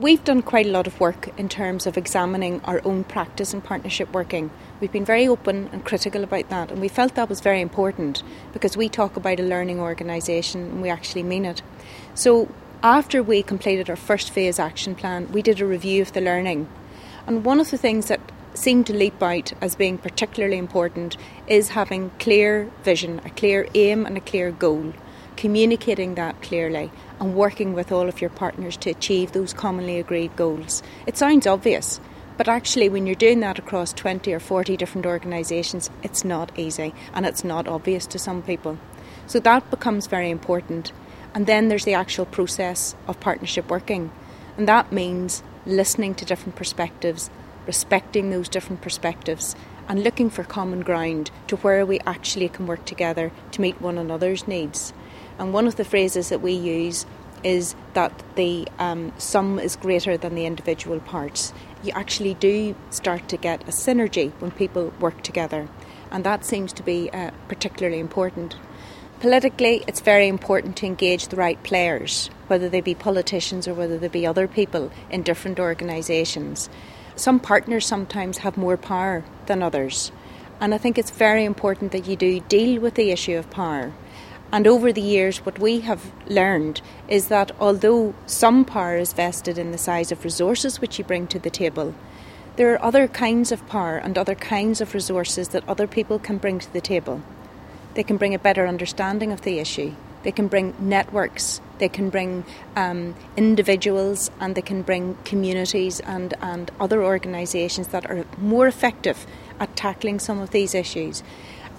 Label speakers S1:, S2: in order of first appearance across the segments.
S1: We've done quite a lot of work in terms of examining our own practice in partnership working. We've been very open and critical about that, and we felt that was very important because we talk about a learning organisation and we actually mean it. So, after we completed our first phase action plan, we did a review of the learning. And one of the things that seemed to leap out as being particularly important is having clear vision, a clear aim, and a clear goal communicating that clearly and working with all of your partners to achieve those commonly agreed goals. It sounds obvious, but actually, when you're doing that across 20 or 40 different organisations, it's not easy and it's not obvious to some people. So that becomes very important. And then there's the actual process of partnership working, and that means listening to different perspectives, respecting those different perspectives, and looking for common ground to where we actually can work together to meet one another's needs. And one of the phrases that we use is that the um, sum is greater than the individual parts. You actually do start to get a synergy when people work together, and that seems to be uh, particularly important. Politically, it's very important to engage the right players, whether they be politicians or whether they be other people in different organisations. Some partners sometimes have more power than others, and I think it's very important that you do deal with the issue of power and over the years, what we have learned is that although some power is vested in the size of resources which you bring to the table, there are other kinds of power and other kinds of resources that other people can bring to the table. They can bring a better understanding of the issue. They can bring networks, they can bring um, individuals, and they can bring communities and, and other organisations that are more effective at tackling some of these issues.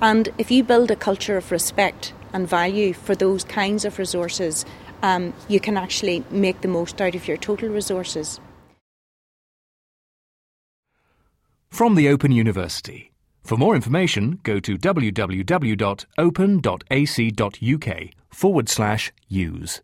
S1: And if you build a culture of respect and value for those kinds of resources, um, you can actually make the most out of your total resources.
S2: From the Open University. For more information, go to www.open.ac.uk forward slash use.